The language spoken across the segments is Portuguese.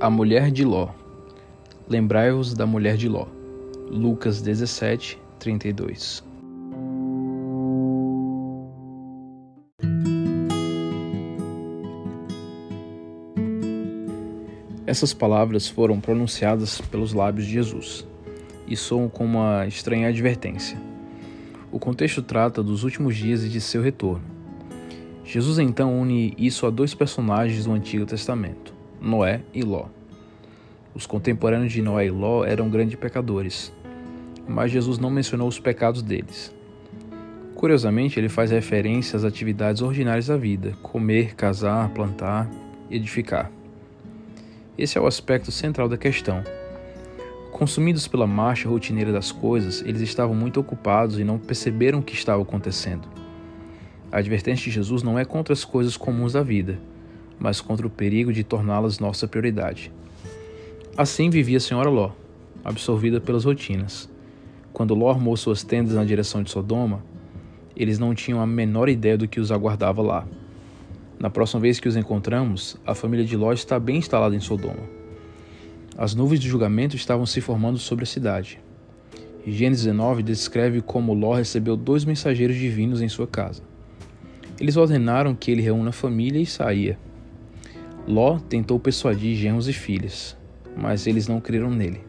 A mulher de Ló. Lembrai-vos da mulher de Ló. Lucas 17, 32. Essas palavras foram pronunciadas pelos lábios de Jesus e soam como uma estranha advertência. O contexto trata dos últimos dias e de seu retorno. Jesus então une isso a dois personagens do Antigo Testamento, Noé e Ló. Os contemporâneos de Noé e Ló eram grandes pecadores, mas Jesus não mencionou os pecados deles. Curiosamente, ele faz referência às atividades ordinárias da vida: comer, casar, plantar, edificar. Esse é o aspecto central da questão. Consumidos pela marcha rotineira das coisas, eles estavam muito ocupados e não perceberam o que estava acontecendo. A advertência de Jesus não é contra as coisas comuns da vida, mas contra o perigo de torná-las nossa prioridade. Assim vivia a senhora Ló, absorvida pelas rotinas. Quando Ló armou suas tendas na direção de Sodoma, eles não tinham a menor ideia do que os aguardava lá. Na próxima vez que os encontramos, a família de Ló está bem instalada em Sodoma. As nuvens de julgamento estavam se formando sobre a cidade. Gênesis 19 descreve como Ló recebeu dois mensageiros divinos em sua casa. Eles ordenaram que ele reúna a família e saía. Ló tentou persuadir genros e filhas, mas eles não creram nele.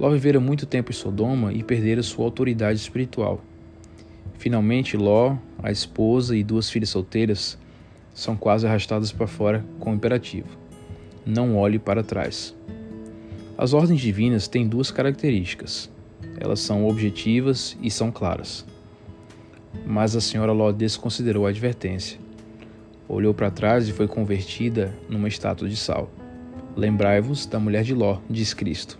Ló vivera muito tempo em Sodoma e perdera sua autoridade espiritual. Finalmente, Ló, a esposa e duas filhas solteiras são quase arrastadas para fora com o imperativo: não olhe para trás. As ordens divinas têm duas características. Elas são objetivas e são claras. Mas a senhora Ló desconsiderou a advertência olhou para trás e foi convertida numa estátua de sal. Lembrai-vos da mulher de Ló, diz Cristo.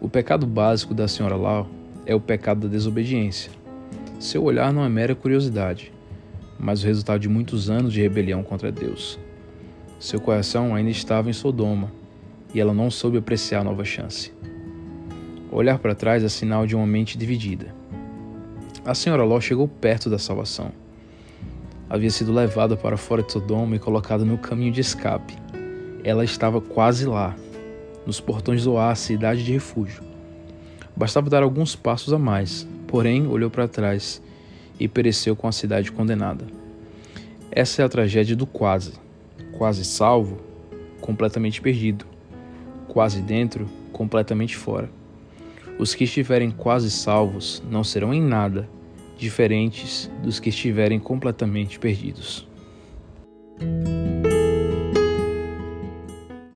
O pecado básico da senhora Ló é o pecado da desobediência. Seu olhar não é mera curiosidade, mas o resultado de muitos anos de rebelião contra Deus. Seu coração ainda estava em Sodoma e ela não soube apreciar a nova chance. Olhar para trás é sinal de uma mente dividida. A senhora Ló chegou perto da salvação havia sido levada para fora de Sodoma e colocada no caminho de escape. Ela estava quase lá, nos portões do ar, cidade de refúgio. Bastava dar alguns passos a mais, porém olhou para trás e pereceu com a cidade condenada. Essa é a tragédia do quase. Quase salvo, completamente perdido. Quase dentro, completamente fora. Os que estiverem quase salvos não serão em nada diferentes dos que estiverem completamente perdidos.